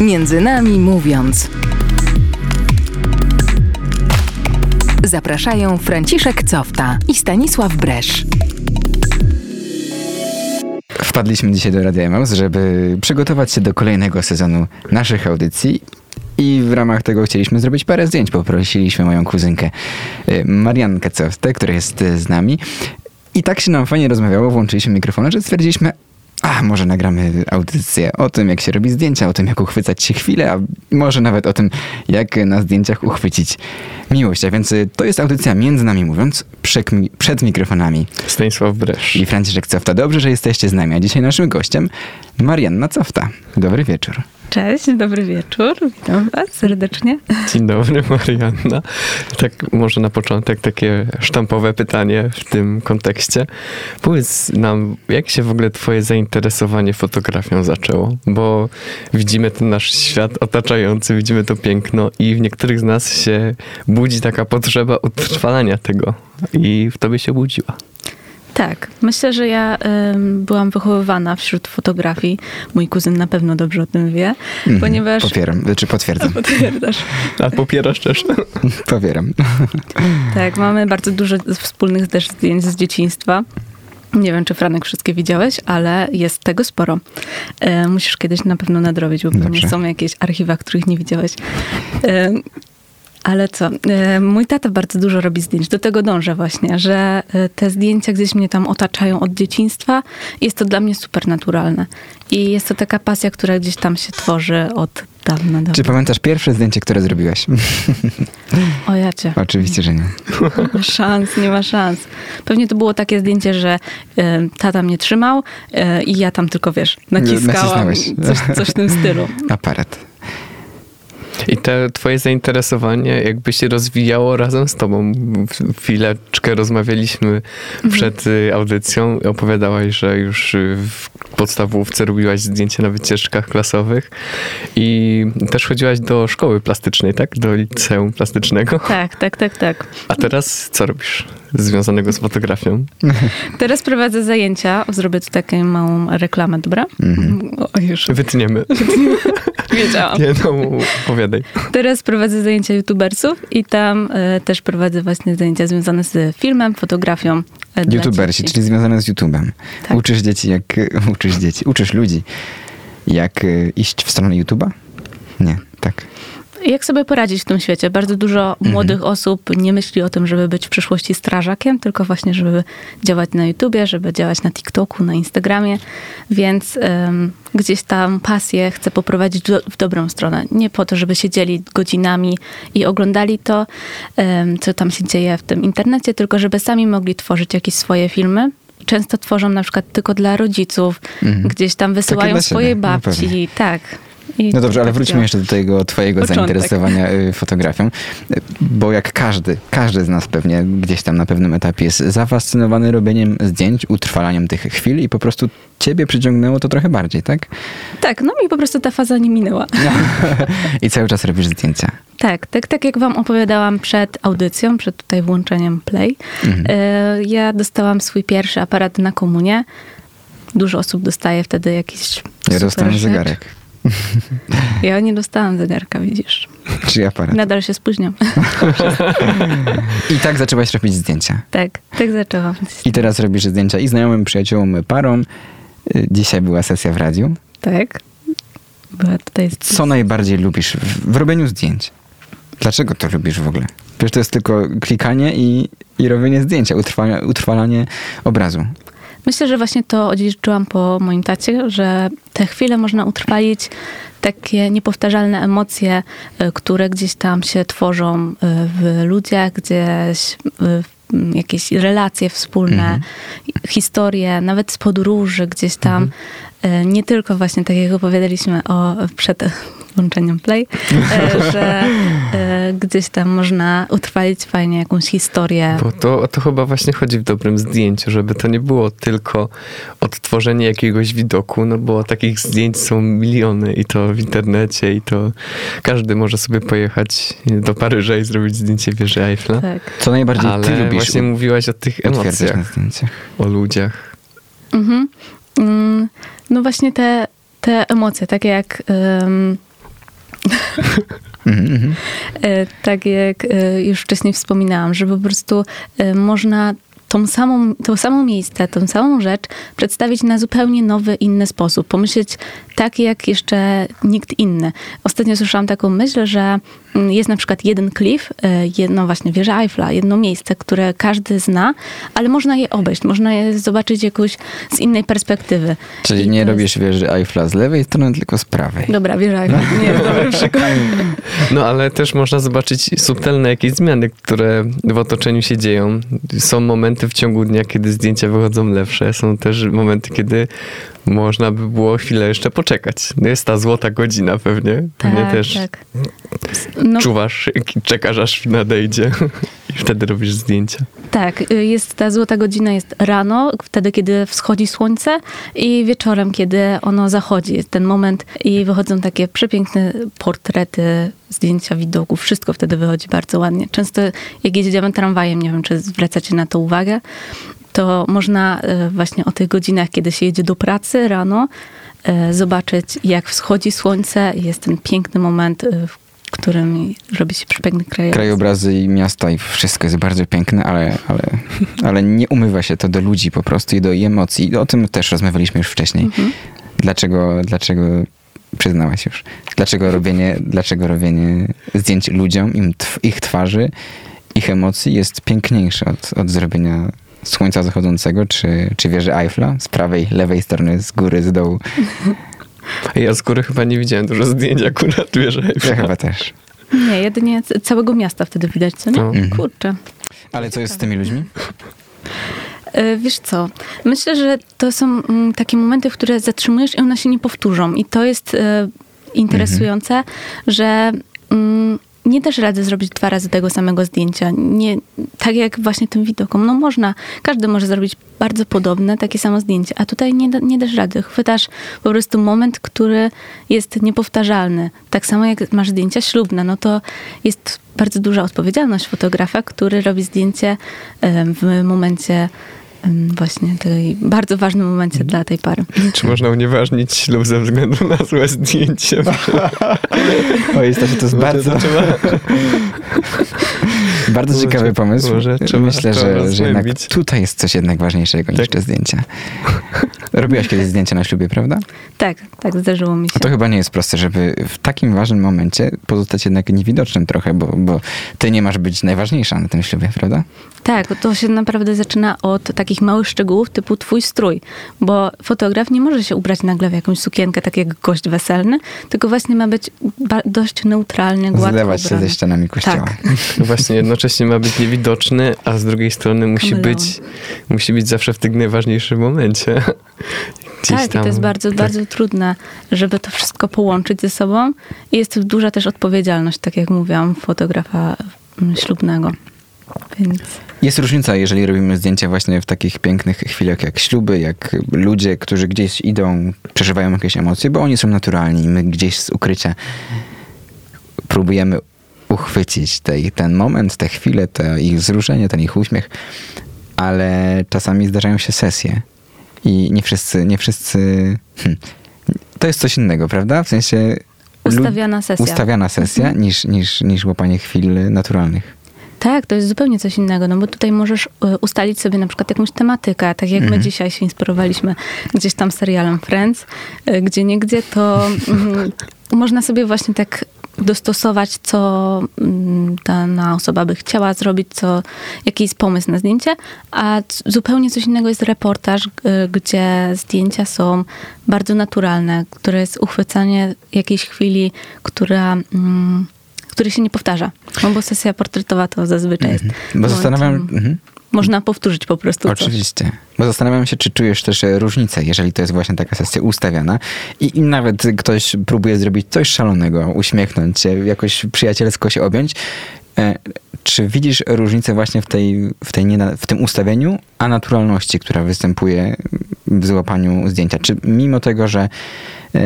Między nami mówiąc. Zapraszają Franciszek Cofta i Stanisław Bresz. Wpadliśmy dzisiaj do Radia Emaus, żeby przygotować się do kolejnego sezonu naszych audycji i w ramach tego chcieliśmy zrobić parę zdjęć. Poprosiliśmy moją kuzynkę y, Mariankę Coftę, która jest z nami. I tak się nam fajnie rozmawiało, włączyliśmy mikrofony, że stwierdziliśmy, a może nagramy audycję o tym, jak się robi zdjęcia, o tym, jak uchwycać się chwilę, a może nawet o tym, jak na zdjęciach uchwycić miłość. A więc y, to jest audycja między nami mówiąc, przed, przed mikrofonami. Stanisław Bresz. I Franciszek Cofta. Dobrze, że jesteście z nami. A dzisiaj naszym gościem Marianna Cofta. Dobry wieczór. Cześć, dobry wieczór. Witam Was serdecznie. Dzień dobry, Marianna. Tak, może na początek takie sztampowe pytanie w tym kontekście. Powiedz nam, jak się w ogóle Twoje zainteresowanie fotografią zaczęło? Bo widzimy ten nasz świat otaczający, widzimy to piękno i w niektórych z nas się budzi taka potrzeba utrwalania tego. I w Tobie się budziła. Tak, myślę, że ja y, byłam wychowywana wśród fotografii. Mój kuzyn na pewno dobrze o tym wie, Mhm, ponieważ... Popieram, czy potwierdzam. Potwierdzasz. A popierasz też? Popieram. Tak, mamy bardzo dużo wspólnych też zdjęć z dzieciństwa. Nie wiem, czy Franek wszystkie widziałeś, ale jest tego sporo. E, musisz kiedyś na pewno nadrobić, bo pewnie są jakieś archiwa, których nie widziałeś. E, ale co? E, mój tata bardzo dużo robi zdjęć. Do tego dążę właśnie, że e, te zdjęcia gdzieś mnie tam otaczają od dzieciństwa. Jest to dla mnie super naturalne. I jest to taka pasja, która gdzieś tam się tworzy od dawna. Czy dawna. pamiętasz pierwsze zdjęcie, które zrobiłaś? O ja cię. Oczywiście, że nie. Nie ma szans, nie ma szans. Pewnie to było takie zdjęcie, że e, tata mnie trzymał e, i ja tam tylko, wiesz, naciskałam coś, coś w tym stylu. Aparat. I te twoje zainteresowanie jakby się rozwijało razem z tobą. Chwileczkę rozmawialiśmy przed y, audycją opowiadałaś, że już y, w podstawówce robiłaś zdjęcia na wycieczkach klasowych i też chodziłaś do szkoły plastycznej, tak? Do liceum plastycznego. Tak, tak, tak, tak. A teraz co robisz związanego z fotografią? Teraz prowadzę zajęcia. Zrobię tu taką małą reklamę, dobra? Mhm. O, już Wytniemy. wiedziałam. Nie no, opowiadaj. Teraz prowadzę zajęcia youtubersów i tam e, też prowadzę właśnie zajęcia związane z filmem, fotografią. e, YouTubersi, czyli związane z YouTube'em. Tak. Uczysz dzieci, jak... Uczysz dzieci, uczysz ludzi, jak y, iść w stronę YouTube'a? Nie, tak. Jak sobie poradzić w tym świecie? Bardzo dużo Mhm. młodych osób nie myśli o tym, żeby być w przyszłości strażakiem, tylko właśnie, żeby działać na YouTubie, żeby działać na TikToku, na Instagramie, więc em, gdzieś tam pasję chcę poprowadzić do, w dobrą stronę. Nie po to, żeby siedzieli godzinami i oglądali to, em, co tam się dzieje w tym internecie, tylko żeby sami mogli tworzyć jakieś swoje filmy. Często tworzą na przykład tylko dla rodziców, Mhm. gdzieś tam wysyłają dla swojej na babci. Tak. No dobrze, ale tak wróćmy jeszcze do tego twojego Początek. zainteresowania y, fotografią, Y, bo jak każdy, każdy z nas pewnie gdzieś tam na pewnym etapie jest zafascynowany robieniem zdjęć, utrwalaniem tych chwil i po prostu ciebie przyciągnęło to trochę bardziej, tak? Tak, no mi po prostu ta faza nie minęła. I cały czas robisz zdjęcia. Tak, tak, tak jak wam opowiadałam przed audycją, przed tutaj włączeniem play, Mhm. e, ja dostałam swój pierwszy aparat na komunię. Dużo osób dostaje wtedy jakiś Ja dostałem zegarek. Ja nie dostałam zegarka, widzisz. Czy aparat. Nadal się spóźniam. I tak zaczęłaś robić zdjęcia. tak, tak zaczęłam. I teraz robisz zdjęcia i znajomym, przyjaciołom, parom. Y, Dzisiaj była sesja w radiu. Tak. Była tutaj... Co najbardziej lubisz w, w robieniu zdjęć? Dlaczego to lubisz w ogóle? Przecież to jest tylko klikanie i, i robienie zdjęcia, utrwalanie, utrwalanie obrazu. Myślę, że właśnie to odziedziczyłam po moim tacie, że te chwile można utrwalić, takie niepowtarzalne emocje, y, które gdzieś tam się tworzą y, w ludziach, gdzieś y, m, jakieś relacje wspólne, Mhm. historie, nawet z podróży gdzieś tam. Y, Nie tylko właśnie tak jak opowiadaliśmy o przed włączeniem play, y, że y, gdzieś tam można utrwalić fajnie jakąś historię. Bo to, to chyba właśnie chodzi w dobrym zdjęciu, żeby to nie było tylko odtworzenie jakiegoś widoku, no bo takich zdjęć są miliony i to w internecie i to każdy może sobie pojechać do Paryża i zrobić zdjęcie wieży Eiffla. Tak. Co najbardziej Ale ty lubisz właśnie mówiłaś o tych emocjach, o ludziach. Mhm. Mm, No właśnie te, te emocje, takie jak. E, Tak jak e, już wcześniej wspominałam, że po prostu e, można tą samą, to samo miejsce, tą samą rzecz przedstawić na zupełnie nowy, inny sposób. Pomyśleć tak, jak jeszcze nikt inny. Ostatnio słyszałam taką myśl, że jest na przykład jeden klif, e, jedno właśnie wieża Eiffla, jedno miejsce, które każdy zna, ale można je obejść, można je zobaczyć jakoś z innej perspektywy. Czyli I nie to robisz wieży Eiffla z lewej strony, tylko z prawej. Dobra, wieża Eiffla, nie jest dobry przykład. No ale też można zobaczyć subtelne jakieś zmiany, które w otoczeniu się dzieją. Są momenty w ciągu dnia, kiedy zdjęcia wychodzą lepsze. Są też momenty, kiedy można by było chwilę jeszcze poczekać. No Jest ta złota godzina pewnie. Pewnie Tak, też tak. No, czuwasz, czekasz aż nadejdzie i wtedy robisz zdjęcia. Tak, y, jest ta złota godzina jest rano, wtedy kiedy wschodzi słońce i wieczorem, kiedy ono zachodzi. Jest ten moment i wychodzą takie przepiękne portrety, zdjęcia widoków. Wszystko wtedy wychodzi bardzo ładnie. Często jak jedziemy tramwajem, nie wiem, czy zwracacie na to uwagę, to można y, właśnie o tych godzinach, kiedy się jedzie do pracy rano, y, zobaczyć jak wschodzi słońce i jest ten piękny moment, y, w którym robi się przepiękny krajobraz. Krajobrazy i miasta i wszystko jest bardzo piękne, ale, ale, ale nie umywa się to do ludzi po prostu i do emocji. O tym też rozmawialiśmy już wcześniej. Mhm. Dlaczego, dlaczego przyznałaś już, dlaczego robienie, dlaczego robienie zdjęć ludziom, im tw- ich twarzy, ich emocji jest piękniejsze od, od zrobienia słońca zachodzącego, czy, czy wieży Eiffla z prawej, lewej strony, z góry, z dołu. Ja z góry chyba nie widziałem dużo zdjęć akurat, wiesz, Ja chyba też. Nie, jedynie całego miasta wtedy widać, co nie? No. Mhm. Kurczę. Ale co jest z tymi ludźmi? E, Wiesz co, myślę, że to są mm, takie momenty, w które zatrzymujesz i one się nie powtórzą. I to jest e, interesujące, że mm, nie dasz rady zrobić dwa razy tego samego zdjęcia. Nie, tak jak właśnie tym widokom. No można, każdy może zrobić bardzo podobne, takie samo zdjęcie, a tutaj nie, nie dasz rady. Chwytasz po prostu moment, który jest niepowtarzalny. Tak samo jak masz zdjęcia ślubne, no to jest bardzo duża odpowiedzialność fotografa, który robi zdjęcie w momencie właśnie tej bardzo ważnym momencie dla tej pary. Czy można unieważnić ślub ze względu na złe zdjęcie? O, jest to, to jest bardzo, bardzo Może ciekawy pomysł. może trzeba Myślę, że, że jednak tutaj jest coś jednak ważniejszego niż Tak. te zdjęcia. Robiłaś kiedyś zdjęcia na ślubie, prawda? Tak, tak zdarzyło mi się. A to chyba nie jest proste, żeby w takim ważnym momencie pozostać jednak niewidocznym trochę, bo, bo ty nie masz być najważniejsza na tym ślubie, prawda? Tak, to się naprawdę zaczyna od takich małych szczegółów typu twój strój, bo fotograf nie może się ubrać nagle w jakąś sukienkę, tak jak gość weselny, tylko właśnie ma być dość neutralnie, gładko Zlewać się ubrany. ze ścianami kościoła. Tak. No właśnie, jednocześnie ma być niewidoczny, a z drugiej strony musi Kameleon. być, musi być zawsze w tym najważniejszym momencie. Gdzieś Tak, i tam, to jest bardzo, tak. bardzo trudne, żeby to wszystko połączyć ze sobą. I jest tu duża też odpowiedzialność, tak jak mówiłam, fotografa mm, ślubnego. Więc Jest różnica, jeżeli robimy zdjęcia właśnie w takich pięknych chwilach jak śluby, jak ludzie, którzy gdzieś idą, przeżywają jakieś emocje, bo oni są naturalni i my gdzieś z ukrycia próbujemy uchwycić ten moment, tę chwilę, te ich wzruszenie, ten ich uśmiech, ale czasami zdarzają się sesje i nie wszyscy, nie wszyscy... Hmm, to jest coś innego, prawda? W sensie... Ustawiana sesja. Mhm. Ustawiana sesja niż, niż, niż łapanie chwil naturalnych. Tak, to jest zupełnie coś innego, no bo tutaj możesz e, ustalić sobie na przykład jakąś tematykę, tak jak my Mhm. dzisiaj się inspirowaliśmy gdzieś tam serialem Friends, e, gdzie niegdzie to mm, można sobie właśnie tak dostosować, co mm, dana osoba by chciała zrobić, co, jaki jest pomysł na zdjęcie, a zupełnie coś innego jest reportaż, gdzie zdjęcia są bardzo naturalne, które jest uchwycanie jakiejś chwili, która... Mm, który się nie powtarza. No bo sesja portretowa to zazwyczaj jest. Bo momentem- zastanawiam... Mhm. Można powtórzyć po prostu coś. Oczywiście. Bo zastanawiam się, czy czujesz też e, różnicę, jeżeli to jest właśnie taka sesja ustawiana i, i nawet ktoś próbuje zrobić coś szalonego, uśmiechnąć się, jakoś przyjacielsko się objąć. E, czy widzisz różnicę właśnie w, tej, w, tej w tym ustawieniu, a naturalności, która występuje w złapaniu zdjęcia? Czy mimo tego, że, e,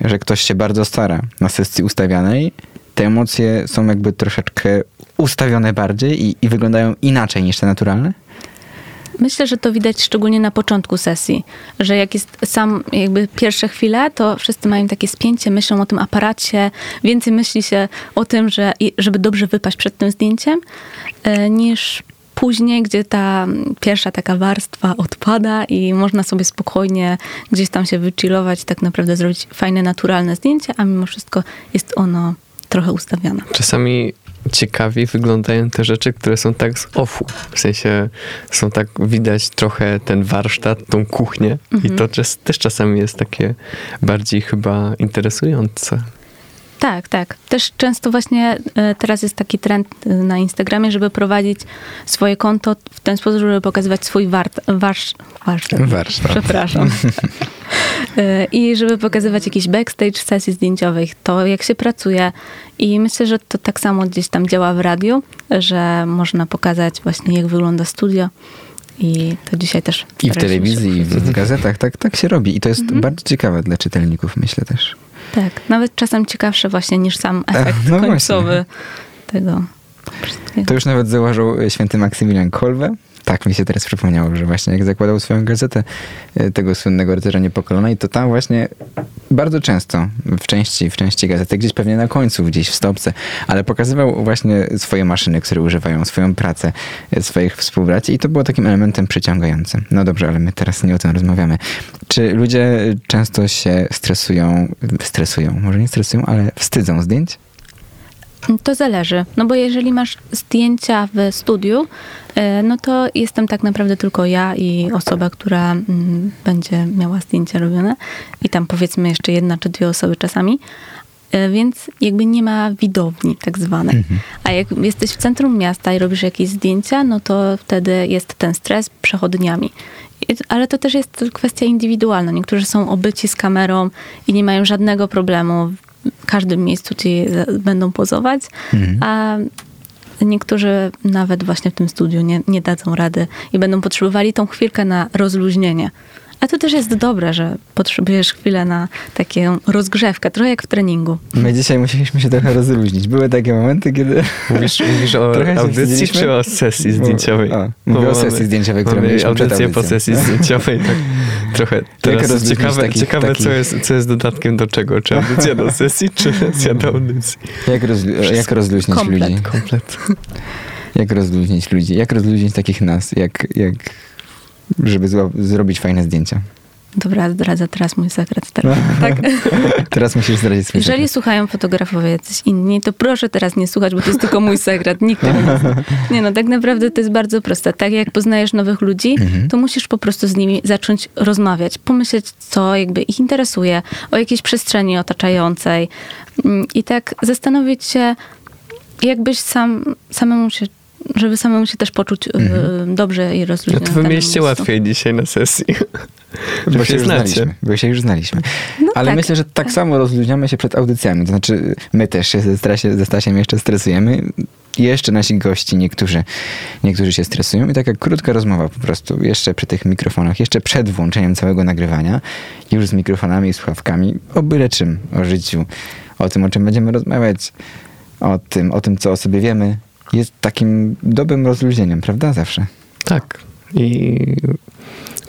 że ktoś się bardzo stara na sesji ustawianej, te emocje są jakby troszeczkę ustawione bardziej i, i wyglądają inaczej niż te naturalne? myślę, że to widać szczególnie na początku sesji, że jak jest sam jakby pierwsze chwile, to wszyscy mają takie spięcie, myślą o tym aparacie, więcej myśli się o tym, że żeby dobrze wypaść przed tym zdjęciem, e, niż później, gdzie ta pierwsza taka warstwa odpada i można sobie spokojnie gdzieś tam się wychillować, tak naprawdę zrobić fajne, naturalne zdjęcie, a mimo wszystko jest ono trochę ustawione. Czasami ciekawi wyglądają te rzeczy, które są tak z offu. W sensie są tak, widać trochę ten warsztat, tą kuchnię i to czas, też czasami jest takie bardziej chyba interesujące. Tak, tak. Też często właśnie e, teraz jest taki trend e, na Instagramie, żeby prowadzić swoje konto w ten sposób, żeby pokazywać swój wart, warsz, warsztat. Warsztat. Przepraszam. E, I żeby pokazywać jakiś backstage sesji zdjęciowych, to jak się pracuje. I myślę, że to tak samo gdzieś tam działa w radiu, że można pokazać właśnie jak wygląda studio. I to dzisiaj też I w telewizji, i w gazetach, tak, tak się robi. I to jest bardzo ciekawe dla czytelników, myślę też. Tak, nawet czasem ciekawsze właśnie niż sam efekt no właśnie. końcowy tego wszystkiego. To już nawet zauważył święty Maksymilian Kolbe. Tak mi się teraz przypomniało, że właśnie jak zakładał swoją gazetę e, tego słynnego rycerza niepokolonej, to tam właśnie bardzo często w części, w części gazety, gdzieś pewnie na końcu, gdzieś w stopce, ale pokazywał właśnie swoje maszyny, które używają, swoją pracę, e, swoich współbraci i to było takim elementem przyciągającym. No dobrze, ale my teraz nie o tym rozmawiamy. Czy ludzie często się stresują, stresują, może nie stresują, ale wstydzą zdjęć? To zależy, no bo jeżeli masz zdjęcia w studiu, e, no to jestem tak naprawdę tylko ja i osoba, która mm, będzie miała zdjęcia robione i tam powiedzmy jeszcze jedna czy dwie osoby czasami, E, więc jakby nie ma widowni tak zwanej. A jak jesteś w centrum miasta i robisz jakieś zdjęcia, no to wtedy jest ten stres przechodniami. Ale to też jest kwestia indywidualna. Niektórzy są obyci z kamerą i nie mają żadnego problemu. W każdym miejscu ci będą pozować, a niektórzy nawet właśnie w tym studiu nie, nie dadzą rady i będą potrzebowali tą chwilkę na rozluźnienie. A to też jest dobre, że potrzebujesz chwilę na taką rozgrzewkę, trochę jak w treningu. My dzisiaj musieliśmy się trochę rozluźnić. Były takie momenty, kiedy... Mówisz, mówisz o audycji czy o sesji zdjęciowej? O, mówię o sesji zdjęciowej, którą mieliśmy audycję po sesji zdjęciowej. Tak, trochę teraz ciekawe, takich- ciekawe takich- Co, jest, co jest dodatkiem do czego? Czy audycja do sesji, czy sesja do audycji? Jak, rozlu- jak rozluźnić Komplet. ludzi? Komplet. Jak rozluźnić ludzi? Jak rozluźnić takich nas? Jak, jak żeby zrobić fajne zdjęcia? Dobra, zdradzę teraz mój sekret. Teraz, tak? Teraz musisz zdradzić swój Jeżeli sekret. słuchają fotografowie jacyś inni, to proszę teraz nie słuchać, bo to jest tylko mój sekret. Nikt tego nie zna. Nie no, tak naprawdę to jest bardzo proste. Tak jak poznajesz nowych ludzi, to musisz po prostu z nimi zacząć rozmawiać, pomyśleć, co jakby ich interesuje, o jakiejś przestrzeni otaczającej Mm, i tak zastanowić się, jakbyś sam, samemu się, żeby samemu się też poczuć y, dobrze i No rozluźniony. to w wy łatwiej dzisiaj na sesji. Bo się już znacie. znaliśmy. Bo się już znaliśmy. No Ale tak. myślę, że tak samo rozluźniamy się przed audycjami. To znaczy, my też się ze, Stasie, ze Stasiem jeszcze stresujemy. I Jeszcze nasi gości, niektórzy, niektórzy się stresują. I taka krótka rozmowa po prostu, jeszcze przy tych mikrofonach, jeszcze przed włączeniem całego nagrywania, już z mikrofonami i słuchawkami, o byle czym, o życiu, o tym, o czym będziemy rozmawiać, o tym, o tym, co o sobie wiemy, jest takim dobrym rozluźnieniem, prawda? Zawsze. Tak. I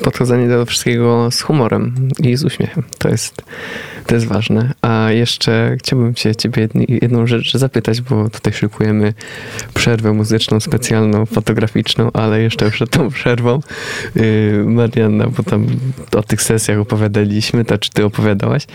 podchodzenie do wszystkiego z humorem i z uśmiechem. To jest, to jest ważne. A jeszcze chciałbym się ciebie jedną rzecz zapytać, bo tutaj szykujemy przerwę muzyczną, specjalną, fotograficzną, ale jeszcze przed tą przerwą yy, Marianna, bo tam o tych sesjach opowiadaliśmy, tak czy ty opowiadałaś.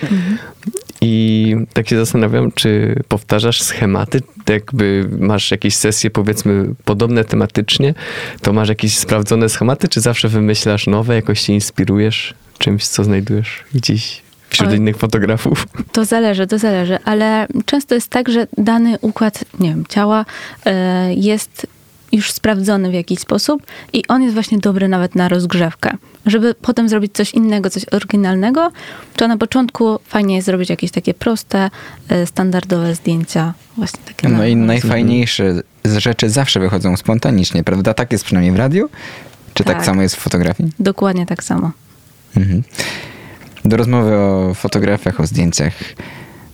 I tak się zastanawiam, czy powtarzasz schematy, jakby masz jakieś sesje powiedzmy podobne tematycznie, to masz jakieś sprawdzone schematy, czy zawsze wymyślasz nowe, jakoś się inspirujesz czymś, co znajdujesz gdzieś wśród Oj. innych fotografów? To zależy, to zależy, ale często jest tak, że dany układ, nie wiem, ciała e, jest już sprawdzony w jakiś sposób i on jest właśnie dobry nawet na rozgrzewkę. Żeby potem zrobić coś innego, coś oryginalnego, to na początku fajnie jest zrobić jakieś takie proste, e, standardowe zdjęcia. Właśnie takie No na- i najfajniejsze z rzeczy zawsze wychodzą spontanicznie, prawda? Tak jest przynajmniej w radiu? Czy tak, Tak. samo jest w fotografii? Dokładnie tak samo. Mhm. Do rozmowy o fotografiach, o zdjęciach,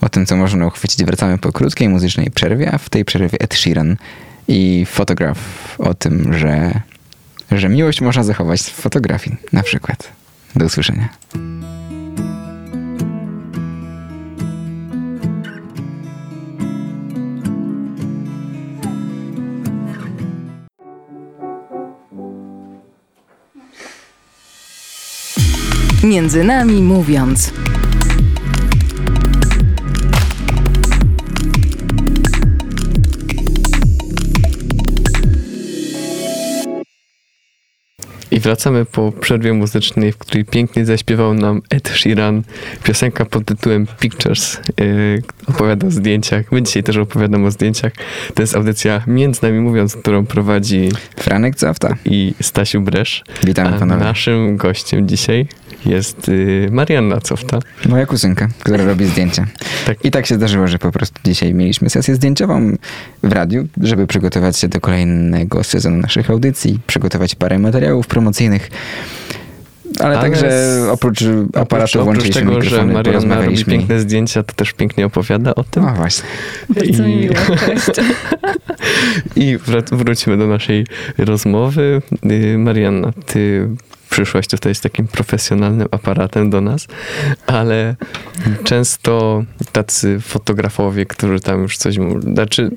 o tym, co można uchwycić, wracamy po krótkiej muzycznej przerwie, a w tej przerwie Ed Sheeran i fotograf o tym, że że miłość można zachować w fotografii, na przykład. Do usłyszenia. Między nami mówiąc. I wracamy po przerwie muzycznej, w której pięknie zaśpiewał nam Ed Sheeran piosenka pod tytułem Pictures. Yy, opowiada o zdjęciach. My dzisiaj też opowiadam o zdjęciach. To jest audycja Między nami mówiąc, którą prowadzi Franek Cofta. i Stasiu Bresz. Witamy A panowie. naszym gościem dzisiaj jest yy, Marianna Cofta. Moja kuzynka, która robi zdjęcia. Tak. I tak się zdarzyło, że po prostu dzisiaj mieliśmy sesję zdjęciową w radiu, żeby przygotować się do kolejnego sezonu naszych audycji, przygotować parę materiałów promocyjnych. Ale, Ale także z- oprócz Oprócz, aparatu oprócz włączyliśmy tego, że Marianna robi piękne zdjęcia, to też pięknie opowiada o tym. O właśnie. Bardzo I- miło. I wrócimy do naszej rozmowy. Y, Marianna, ty przyszłaś tutaj z takim profesjonalnym aparatem do nas, ale często tacy fotografowie, którzy tam już coś, mu- znaczy,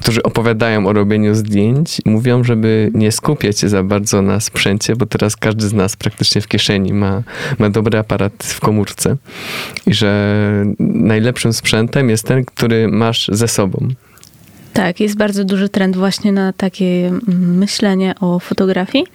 którzy opowiadają o robieniu zdjęć, mówią, żeby nie skupiać się za bardzo na sprzęcie, bo teraz każdy z nas praktycznie w kieszeni ma, ma dobry aparat w komórce i że najlepszym sprzętem jest ten, który masz ze sobą. Tak, jest bardzo duży trend właśnie na takie mm, myślenie o fotografii.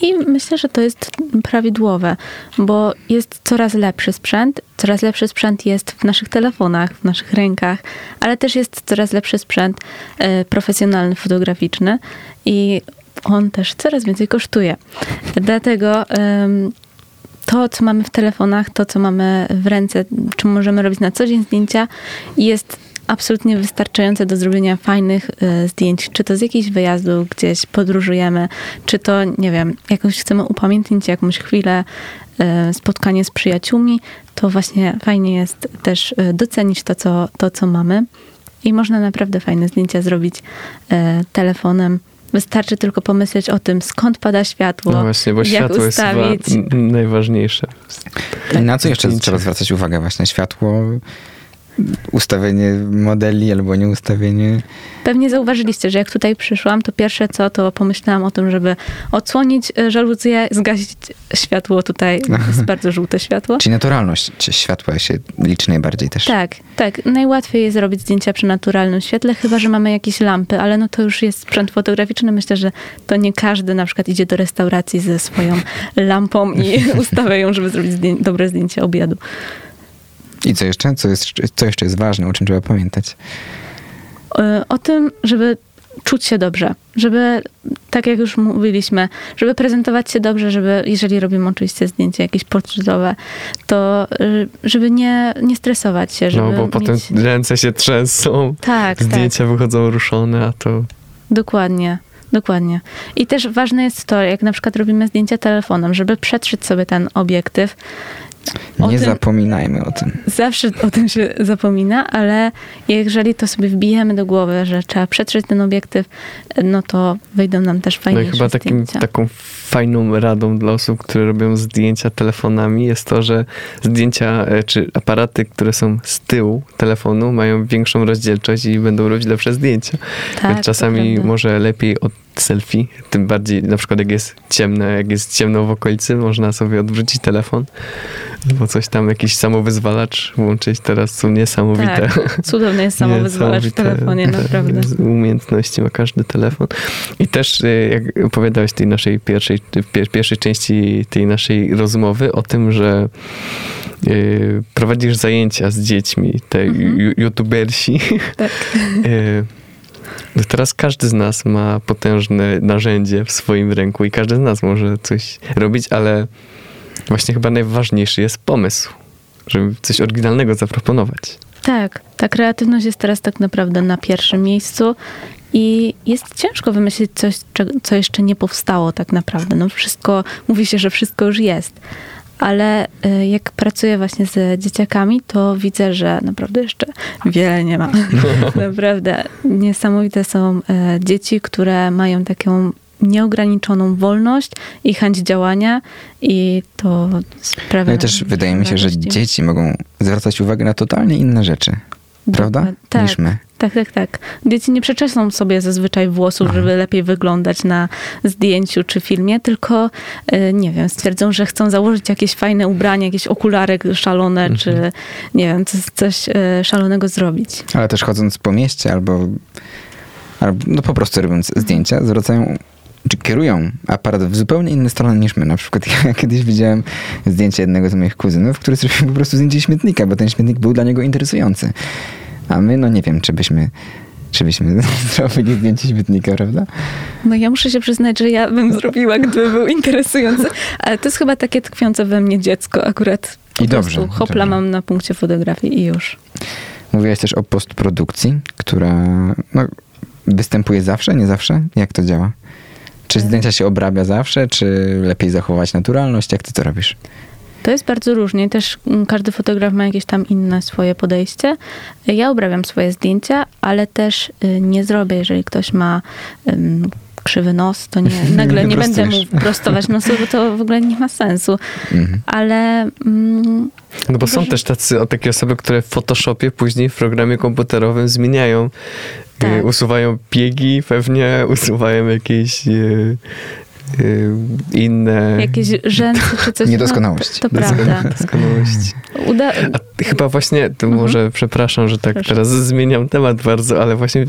I myślę, że to jest prawidłowe, bo jest coraz lepszy sprzęt. Coraz lepszy sprzęt jest w naszych telefonach, w naszych rękach, ale też jest coraz lepszy sprzęt e, profesjonalny, fotograficzny i on też coraz więcej kosztuje. Dlatego em, to, co mamy w telefonach, to, co mamy w ręce, czym możemy robić na co dzień zdjęcia, jest absolutnie wystarczające do zrobienia fajnych e, zdjęć, czy to z jakichś wyjazdów, gdzieś podróżujemy, czy to, nie wiem, jakoś chcemy upamiętnić jakąś chwilę, e, spotkanie z przyjaciółmi, to właśnie fajnie jest też e, docenić to, co, to, co mamy i można naprawdę fajne zdjęcia zrobić e, telefonem. Wystarczy tylko pomyśleć o tym, skąd pada światło, No właśnie, bo jak światło ustawić. jest najważniejsze. I na co jeszcze trzeba zwracać uwagę? Właśnie światło, ustawienie modeli albo nie ustawienie. Pewnie zauważyliście, że jak tutaj przyszłam, to pierwsze co, to pomyślałam o tym, żeby odsłonić e, żaluzję, zgasić światło tutaj. Jest bardzo żółte światło. Czyli naturalność światła się liczy najbardziej też. Tak, tak. Najłatwiej jest zrobić zdjęcia przy naturalnym świetle, chyba że mamy jakieś lampy, ale no to już jest sprzęt fotograficzny. Myślę, że to nie każdy na przykład idzie do restauracji ze swoją lampą i ustawia ją, żeby zrobić zdję- dobre zdjęcie obiadu. I co jeszcze? Co, jest, co jeszcze jest ważne, o czym trzeba pamiętać? E, o tym, żeby czuć się dobrze, żeby, tak jak już mówiliśmy, żeby prezentować się dobrze, żeby, jeżeli robimy oczywiście zdjęcie jakieś portretowe, to y, żeby nie, nie stresować się, żeby No bo potem mieć... ręce się trzęsą, Tak, tak, zdjęcia wychodzą ruszone, a to dokładnie. Dokładnie. I też ważne jest to, jak na przykład robimy zdjęcia telefonem, żeby przetrzeć sobie ten obiektyw. O Nie tym- zapominajmy o tym. Zawsze o tym się zapomina, ale jeżeli to sobie wbijemy do głowy, że trzeba przetrzeć ten obiektyw, no to wyjdą nam też no i fajniejsze chyba takim, taką fajną radą dla osób, które robią zdjęcia telefonami jest to, że zdjęcia e, czy aparaty, które są z tyłu telefonu mają większą rozdzielczość i będą robić lepsze zdjęcia. Tak, Więc czasami może lepiej od selfie, tym bardziej na przykład jak jest ciemne, jak jest ciemno w okolicy, można sobie odwrócić telefon, bo coś tam, jakiś samowyzwalacz włączyć, teraz są niesamowite. Tak, cudowny jest samowyzwalacz w telefonie, naprawdę. Umiejętności ma każdy telefon. I też y, jak opowiadałeś w tej naszej pierwszej, pierwszej części tej naszej rozmowy o tym, że y, prowadzisz zajęcia z dziećmi, te Mhm. youtubersi. Tak. Teraz każdy z nas ma potężne narzędzie w swoim ręku i każdy z nas może coś robić, ale właśnie chyba najważniejszy jest pomysł, żeby coś oryginalnego zaproponować. Tak, ta kreatywność jest teraz tak naprawdę na pierwszym miejscu i jest ciężko wymyślić coś, co jeszcze nie powstało tak naprawdę. No wszystko, mówi się, że wszystko już jest. Ale y, jak pracuję właśnie z dzieciakami, to widzę, że naprawdę jeszcze wiele nie ma. naprawdę niesamowite są e, dzieci, które mają taką nieograniczoną wolność i chęć działania i to sprawia... No i też wydaje mi się, że dzieci mogą zwracać uwagę na totalnie inne rzeczy. Prawda? Tak, Niż my. Tak, tak, tak. Dzieci nie przeczesną sobie zazwyczaj włosów, Aha. żeby lepiej wyglądać na zdjęciu czy filmie, tylko e, nie wiem, stwierdzą, że chcą założyć jakieś fajne ubranie, jakieś okulary szalone, Mhm. czy nie wiem, coś, coś e, szalonego zrobić. Ale też chodząc po mieście albo, albo no po prostu robiąc zdjęcia, zwracają czy kierują aparat w zupełnie inne strony niż my. Na przykład ja kiedyś widziałem zdjęcie jednego z moich kuzynów, który zrobił po prostu zdjęcie śmietnika, bo ten śmietnik był dla niego interesujący. A my, no nie wiem, czy byśmy, czy byśmy zrobili zdjęcie śmietnika, prawda? No ja muszę się przyznać, że ja bym zrobiła, gdyby był interesujący, ale to jest chyba takie tkwiące we mnie dziecko akurat. Po I prostu dobrze, Hopla dobrze. mam na punkcie fotografii i już. Mówiłaś też o postprodukcji, która no, występuje zawsze, nie zawsze? Jak to działa? Czy zdjęcia się obrabia zawsze, czy lepiej zachować naturalność? Jak ty to robisz? To jest bardzo różnie. Też mm, każdy fotograf ma jakieś tam inne swoje podejście. Ja obrabiam swoje zdjęcia, ale też y, nie zrobię, jeżeli ktoś ma krzywy nos, to nie, nagle nie będę mu prostować nosu, bo to w ogóle nie ma sensu. Mhm. Ale mm, No bo są też tacy, o, takie osoby, które w Photoshopie później w programie komputerowym zmieniają. Tak. Y, usuwają biegi pewnie, usuwają jakieś y, y, inne jakieś rzęsy czy coś. Niedoskonałości. No, to, to prawda. doskonałości. Uda, A chyba właśnie, to Mhm. może, przepraszam, że tak Proszę. teraz zmieniam temat bardzo, ale właśnie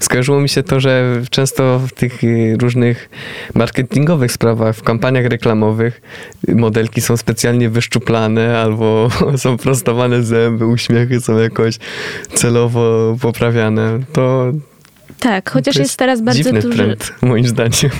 skojarzyło mi się to, że często w tych y, różnych marketingowych sprawach, w kampaniach reklamowych y, modelki są specjalnie wyszczuplane albo są prostowane zęby, uśmiechy są jakoś celowo poprawiane. To, tak, chociaż to jest teraz bardzo duży. trend, moim zdaniem.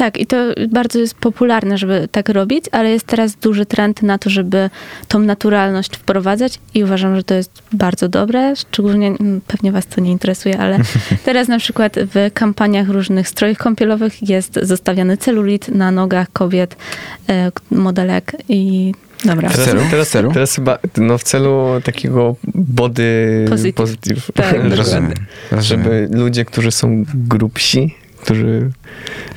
Tak, i to bardzo jest popularne, żeby tak robić, ale jest teraz duży trend na to, żeby tą naturalność wprowadzać i uważam, że to jest bardzo dobre. Szczególnie, mm, pewnie was to nie interesuje, ale teraz na przykład w kampaniach różnych strojów kąpielowych jest zostawiany celulit na nogach kobiet, e, modelek i dobra. W celu? teraz, W celu? teraz chyba no, w celu takiego body Positive. positive. Tak, żeby, Rozumiem. rozumiem. żeby ludzie, którzy są grubsi, którzy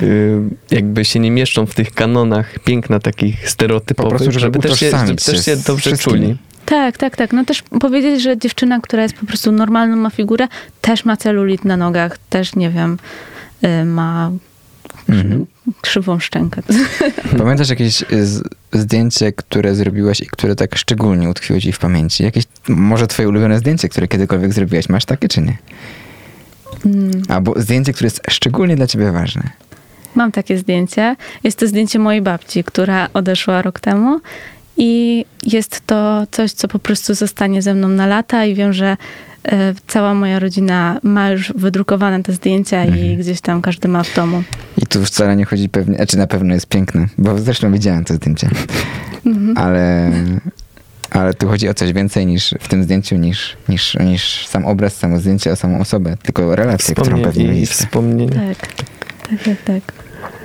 y, jakby się nie mieszczą w tych kanonach piękna takich stereotypowych, Po prostu, żeby żeby, też się, żeby też się dobrze czuli. Tak, tak, tak. No też powiedzieć, że dziewczyna, która jest po prostu normalną, ma figurę, też ma celulit na nogach, też, nie wiem, y, ma Mhm. krzywą szczękę. Pamiętasz jakieś y, zdjęcie, które zrobiłaś i które tak szczególnie utkwiło ci w pamięci? Jakieś, może twoje ulubione zdjęcie, które kiedykolwiek zrobiłaś? Masz takie czy nie? Mm, Albo zdjęcie, które jest szczególnie dla ciebie ważne. Mam takie zdjęcie. Jest to zdjęcie mojej babci, która odeszła rok temu. I jest to coś, co po prostu zostanie ze mną na lata i wiem, że e, cała moja rodzina ma już wydrukowane te zdjęcia i gdzieś tam każdy ma w domu. I tu wcale nie chodzi pewnie, znaczy na pewno jest piękne, bo zresztą widziałem to zdjęcie. Mhm. Ale, ale tu chodzi o coś więcej niż w tym zdjęciu, niż, niż, niż sam obraz, samo zdjęcie o samą osobę, tylko relację, którą pewnie mieliście. wspomnienie. Tak, tak, tak, tak.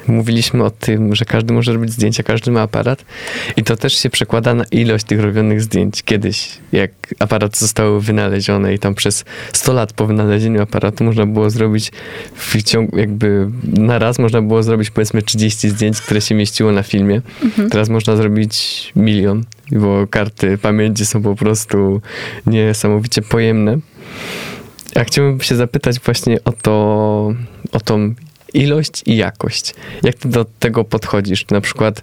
Mówiliśmy o tym, że każdy może robić zdjęcia, każdy ma aparat i to też się przekłada na ilość tych robionych zdjęć. Kiedyś, jak aparaty zostały wynalezione i tam przez 100 lat po wynalezieniu aparatu można było zrobić w ciągu, jakby na raz można było zrobić powiedzmy 30 zdjęć, które się mieściło na filmie. Mhm. Teraz można zrobić milion, bo karty pamięci są po prostu niesamowicie pojemne. Ja chciałbym się zapytać właśnie o to, o tą ilość i jakość. Jak ty do tego podchodzisz? Na przykład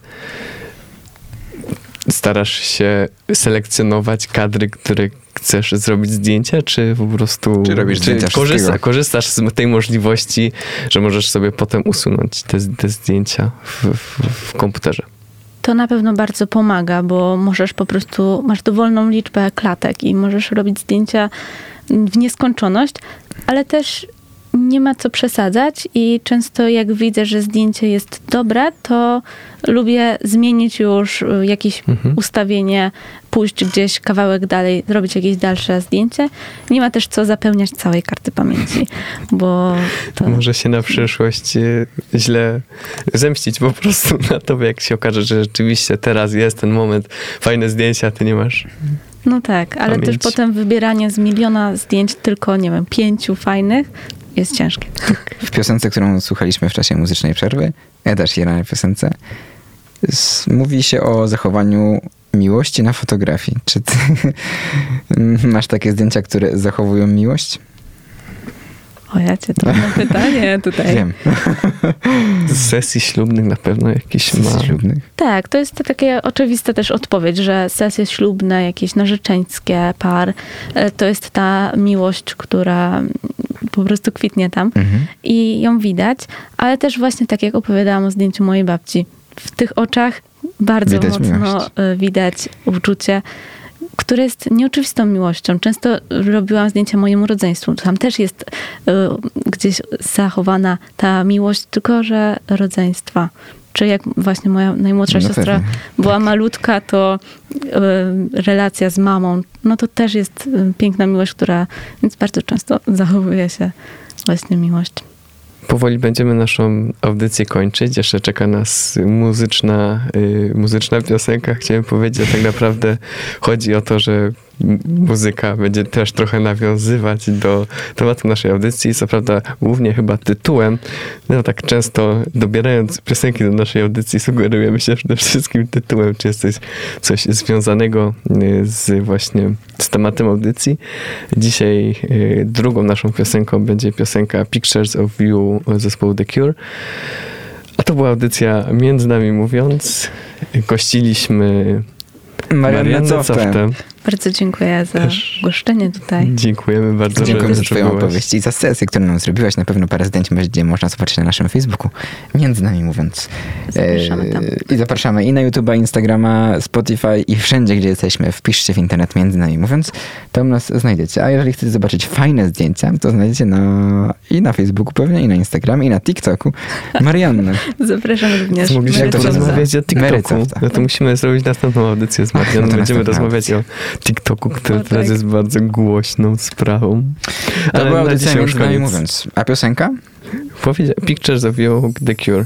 starasz się selekcjonować kadry, które chcesz zrobić zdjęcia, czy po prostu Czy robisz zdjęcia korzysta, korzystasz z tej możliwości, że możesz sobie potem usunąć te, te zdjęcia w, w, w komputerze? To na pewno bardzo pomaga, bo możesz po prostu, masz dowolną liczbę klatek i możesz robić zdjęcia w nieskończoność, ale też nie ma co przesadzać i często jak widzę, że zdjęcie jest dobre, to lubię zmienić już y, jakieś Mhm. ustawienie, pójść gdzieś kawałek dalej, zrobić jakieś dalsze zdjęcie. Nie ma też co zapełniać całej karty pamięci, bo to... Może się na przyszłość e, źle zemścić po prostu na to, jak się okaże, że rzeczywiście teraz jest ten moment, fajne zdjęcia, ty nie masz. No tak, ale też pamięci. potem wybieranie z miliona zdjęć tylko, nie wiem, pięciu fajnych jest ciężkie. W piosence, którą słuchaliśmy w czasie muzycznej przerwy, Eda Sheeran w piosence, mówi się o zachowaniu miłości na fotografii. Czy ty masz takie zdjęcia, które zachowują miłość? O ja cię trudne pytanie tutaj. Wiem. Z sesji ślubnych na pewno jakiś ma. Ślubnych. Tak, to jest takie oczywista też odpowiedź, że sesje ślubne, jakieś narzeczeńskie par, e, to jest ta miłość, która po prostu kwitnie tam Mhm. i ją widać, ale też właśnie tak jak opowiadałam o zdjęciu mojej babci, w tych oczach bardzo Widać mocno miłość. e, widać uczucie, które jest nieoczywistą miłością. Często robiłam zdjęcia mojemu rodzeństwu. Tam też jest e, gdzieś zachowana ta miłość, tylko że rodzeństwa. Czy jak właśnie moja najmłodsza No siostra pewnie. była malutka, to e, relacja z mamą, no to też jest e, piękna miłość, która, więc bardzo często zachowuje się właśnie miłość. Powoli będziemy naszą audycję kończyć. Jeszcze czeka nas muzyczna, y, muzyczna piosenka. Chciałem powiedzieć, że tak naprawdę chodzi o to, że muzyka będzie też trochę nawiązywać do tematu naszej audycji. Co prawda głównie chyba tytułem. No tak często dobierając piosenki do naszej audycji sugerujemy się przede wszystkim tytułem, czy jest coś, coś związanego y, z właśnie z tematem audycji. Dzisiaj y, drugą naszą piosenką będzie piosenka Pictures of You zespołu The Cure. A to była audycja Między Nami Mówiąc. Gościliśmy Mariannę Coftę. Bardzo dziękuję za Też. goszczenie tutaj. Dziękujemy bardzo, Dziękuję że, za twoją opowieść i za sesję, którą nam zrobiłaś. Na pewno parę zdjęć będzie można zobaczyć na naszym Facebooku. Między nami mówiąc. Zapraszamy tam. E, I zapraszamy i na YouTube'a, Instagrama, Spotify i wszędzie, gdzie jesteśmy. Wpiszcie w internet Między nami mówiąc. Tam nas znajdziecie. A jeżeli chcecie zobaczyć fajne zdjęcia, to znajdziecie na, i na Facebooku pewnie, i na Instagramie, i na TikToku Mariannę. Zapraszam również. Mogliśmy to się porozmawiać o TikToku. No to musimy zrobić następną audycję z Marianą. no to Będziemy rozmawiać o TikToku, który O, tak. teraz jest bardzo głośną sprawą. To Ale była na audycja dzisiaj już Między nami koniec. mówiąc. A piosenka? Powiedział Pictures of You, The Cure.